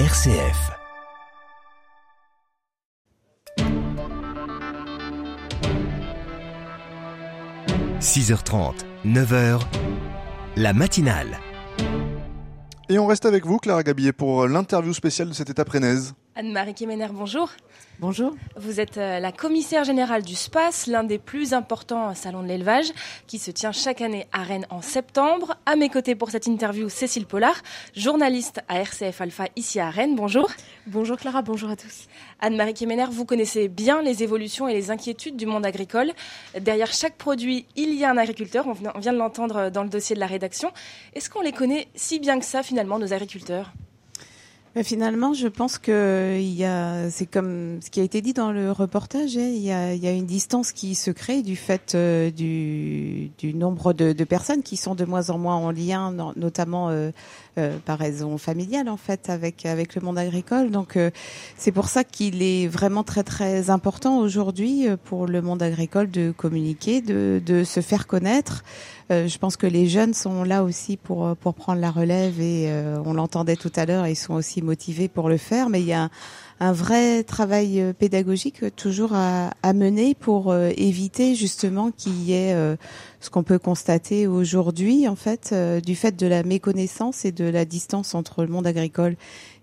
RCF. « 6h30, 9h, la matinale. Et on reste avec vous, Clara Gabillet, pour l'interview spéciale de cette étape rennaise. Anne-Marie Kemener, bonjour. Bonjour. Vous êtes euh, la commissaire générale du SPACE, l'un des plus importants salons de l'élevage, qui se tient chaque année à Rennes en septembre. À mes côtés pour cette interview, Cécile Pollard, journaliste à RCF Alpha ici à Rennes. Bonjour. Bonjour Clara, bonjour à tous. Anne-Marie Kemener, vous connaissez bien les évolutions et les inquiétudes du monde agricole. Derrière chaque produit, il y a un agriculteur. On vient de l'entendre dans le dossier de la rédaction. Est-ce qu'on les connaît si bien que ça, finalement, nos agriculteurs? Finalement, je pense que il y a, c'est comme ce qui a été dit dans le reportage, hein, il, y a, une distance qui se crée du fait euh, du, du, nombre de, personnes qui sont de moins en moins en lien, notamment euh, euh, par raison familiale en fait avec le monde agricole. Donc c'est pour ça qu'il est vraiment très très important aujourd'hui pour le monde agricole de communiquer, de, de se faire connaître. Je pense que les jeunes sont là aussi pour pour prendre la relève et on l'entendait tout à l'heure, ils sont aussi motivés pour le faire. Mais il y a un, vrai travail pédagogique toujours à, à mener pour éviter justement qu'il y ait ce qu'on peut constater aujourd'hui, en fait, euh, du fait de la méconnaissance et de la distance entre le monde agricole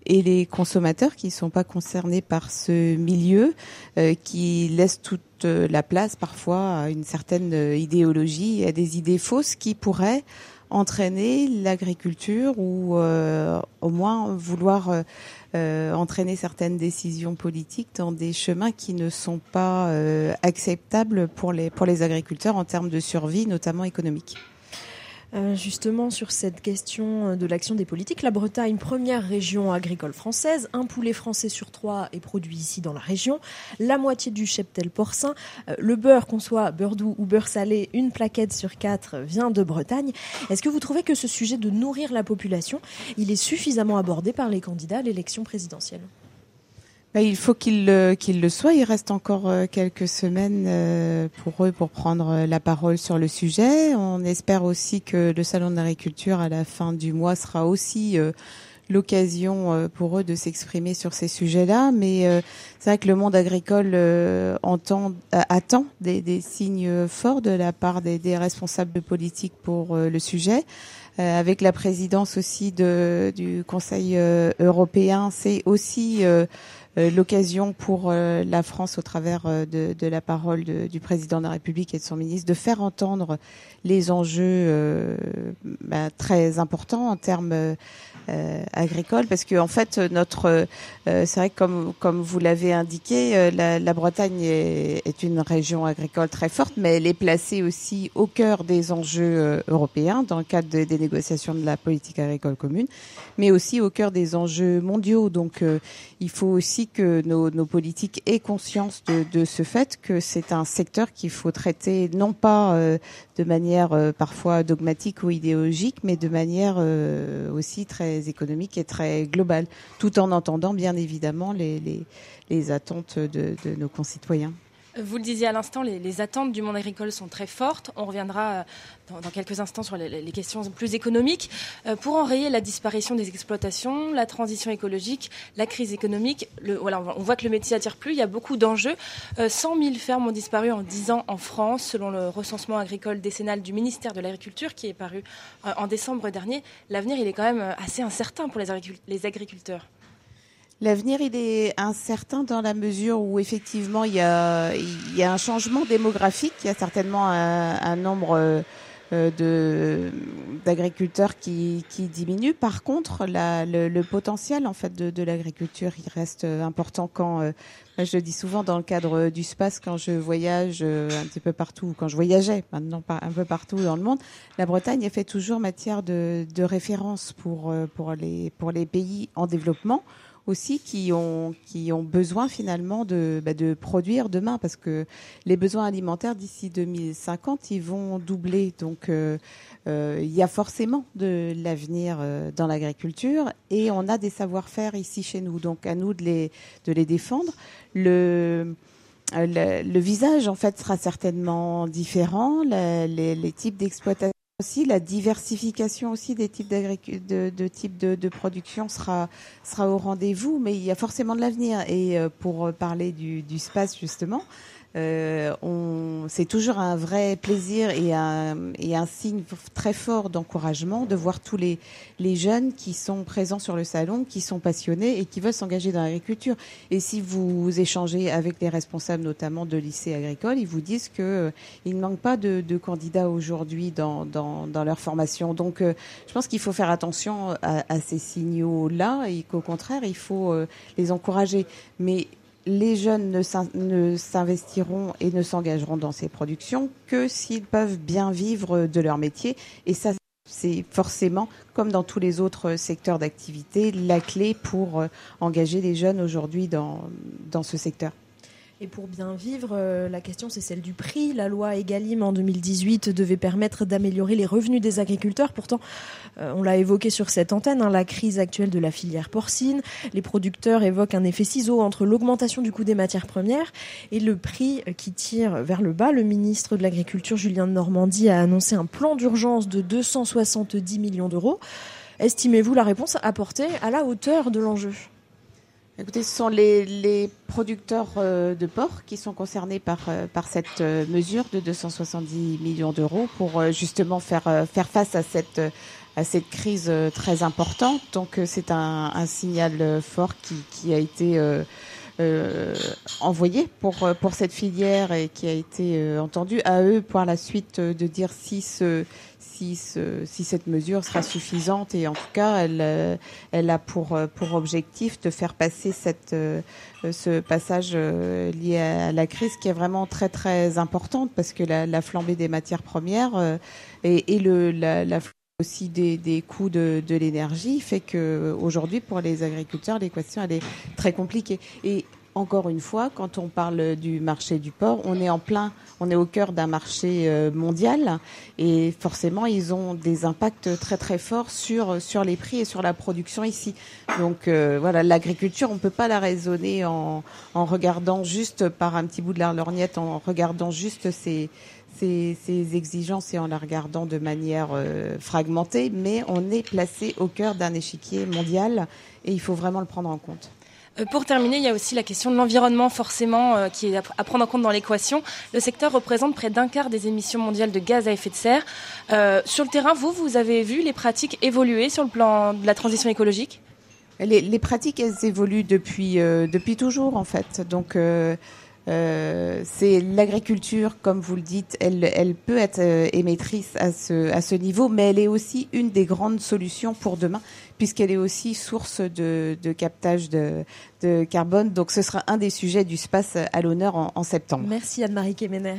et les consommateurs qui ne sont pas concernés par ce milieu, euh, qui laisse toute euh, la place parfois à une certaine idéologie, à des idées fausses qui pourraient entraîner l'agriculture ou au moins vouloir euh, entraîner certaines décisions politiques dans des chemins qui ne sont pas euh, acceptables pour les, pour les agriculteurs en termes de survie, notamment économique. Euh, justement, sur cette question euh, de l'action des politiques, la Bretagne, première région agricole française, un poulet français sur trois est produit ici dans la région, la moitié du cheptel porcin, euh, le beurre, qu'on soit beurre doux ou beurre salé, une plaquette sur quatre vient de Bretagne. Est-ce que vous trouvez que ce sujet de nourrir la population, il est suffisamment abordé par les candidats à l'élection présidentielle? Bah, il faut qu'il le, le soit. Il reste encore euh, quelques semaines euh, pour eux pour prendre euh, la parole sur le sujet. On espère aussi que le salon d'agriculture à la fin du mois sera aussi l'occasion pour eux de s'exprimer sur ces sujets-là. Mais c'est vrai que le monde agricole entend, attend des, des, signes forts de la part des, des responsables politiques pour le sujet. avec la présidence aussi de, du Conseil européen, c'est aussi euh, l'occasion pour euh, la France, au travers euh, de, de la parole de, du président de la République et de son ministre, de faire entendre les enjeux bah, très importants en termes euh, agricole parce que en fait notre euh, c'est vrai que comme comme vous l'avez indiqué euh, la, la, Bretagne est, est, une région agricole très forte mais elle est placée aussi au cœur des enjeux européens dans le cadre des négociations de la politique agricole commune mais aussi au cœur des enjeux mondiaux. Donc il faut aussi que nos, politiques aient conscience de, ce fait que c'est un secteur qu'il faut traiter non pas de manière parfois dogmatique ou idéologique mais de manière aussi très économique et très global, tout en entendant bien évidemment les, attentes de nos concitoyens. Vous le disiez à l'instant, les, attentes du monde agricole sont très fortes. On reviendra euh, dans, quelques instants sur les, questions plus économiques. Euh, pour enrayer la disparition des exploitations, la transition écologique, la crise économique, voilà, on voit que le métier attire plus. Il y a beaucoup d'enjeux. Euh, 100 000 fermes ont disparu en 10 ans en France, selon le recensement agricole décennal du ministère de l'Agriculture qui est paru euh, en décembre dernier. L'avenir, il est quand même assez incertain pour les agriculteurs. L'avenir, il est incertain dans la mesure où effectivement il y a, il y a un changement démographique, il y a certainement un, un nombre euh, de d'agriculteurs qui, qui diminue. Par contre, la, le, le, potentiel en fait de, de l'agriculture, il reste important quand euh, je le dis souvent dans le cadre du space quand je voyage euh, un petit peu partout, quand je voyageais maintenant un peu partout dans le monde, la Bretagne fait toujours matière de, de référence pour pour les pour les pays en développement aussi qui ont qui ont besoin finalement de bah, de produire demain parce que les besoins alimentaires d'ici 2050 ils vont doubler. Donc euh, euh, il y a forcément de l'avenir euh, dans l'agriculture et on a des savoir-faire ici chez nous. Donc à nous de les de les défendre. Le le, visage en fait sera certainement différent. Les types d'exploitation aussi la diversification aussi des types de, de types de, de, production sera sera au rendez-vous, mais il y a forcément de l'avenir. Et pour parler du, du space justement, euh, c'est toujours un vrai plaisir et un, et un signe très fort d'encouragement de voir tous les, les jeunes qui sont présents sur le salon, qui sont passionnés et qui veulent s'engager dans l'agriculture. Et si vous échangez avec les responsables, notamment de lycées agricoles, ils vous disent que euh, il ne manque pas de, de candidats aujourd'hui dans, dans, dans, leur formation. Donc, euh, je pense qu'il faut faire attention à, à ces signaux-là et qu'au contraire, il faut euh, les encourager. Mais les jeunes ne s'investiront et ne s'engageront dans ces productions que s'ils peuvent bien vivre de leur métier. Et ça, c'est forcément, comme dans tous les autres secteurs d'activité, la clé pour euh, engager les jeunes aujourd'hui dans, dans ce secteur. Et pour bien vivre, euh, la question c'est celle du prix. La loi Egalim en 2018 devait permettre d'améliorer les revenus des agriculteurs. Pourtant, euh, on l'a évoqué sur cette antenne, hein, la crise actuelle de la filière porcine. Les producteurs évoquent un effet ciseau entre l'augmentation du coût des matières premières et le prix qui tire vers le bas. Le ministre de l'Agriculture, Julien de Normandie, a annoncé un plan d'urgence de 270 millions d'euros. Estimez-vous la réponse apportée à la hauteur de l'enjeu? Écoutez, ce sont les, les producteurs euh, de porc qui sont concernés par, euh, par cette euh, mesure de 270 millions d'euros pour justement faire, faire face à cette, à cette crise très importante. Donc c'est un, un, signal fort qui, qui a été euh, envoyé pour pour cette filière et qui a été entendu à eux pour la suite de dire si ce si, ce, si cette mesure sera suffisante. Et en tout cas elle elle a pour pour objectif de faire passer cette ce passage lié à la crise qui est vraiment très très importante parce que la, la flambée des matières premières et, et le la, la aussi des, coûts de, de l'énergie fait que aujourd'hui pour les agriculteurs l'équation elle est très compliquée encore une fois, quand on parle du marché du porc, on est en plein, on est au cœur d'un marché mondial et forcément, ils ont des impacts très très forts sur sur les prix et sur la production ici. Donc euh, voilà, l'agriculture, on peut pas la raisonner en en regardant juste par un petit bout de la lorgnette, en regardant juste ces ces, ces, exigences et en la regardant de manière euh, fragmentée, mais on est placé au cœur d'un échiquier mondial et il faut vraiment le prendre en compte. Pour terminer, il y a aussi la question de l'environnement, forcément, euh, qui est à prendre en compte dans l'équation. Le secteur représente près d'un quart des émissions mondiales de gaz à effet de serre. Euh, sur le terrain, vous, vous avez vu les pratiques évoluer sur le plan de la transition écologique? Les, les, pratiques, elles évoluent depuis, euh, depuis toujours, en fait. Donc, euh, euh, c'est l'agriculture, comme vous le dites, elle, peut être euh, émettrice à ce, niveau, mais elle est aussi une des grandes solutions pour demain, puisqu'elle est aussi source de, captage de, carbone. Donc ce sera un des sujets du space à l'honneur en, en septembre. Merci Anne-Marie Kemener.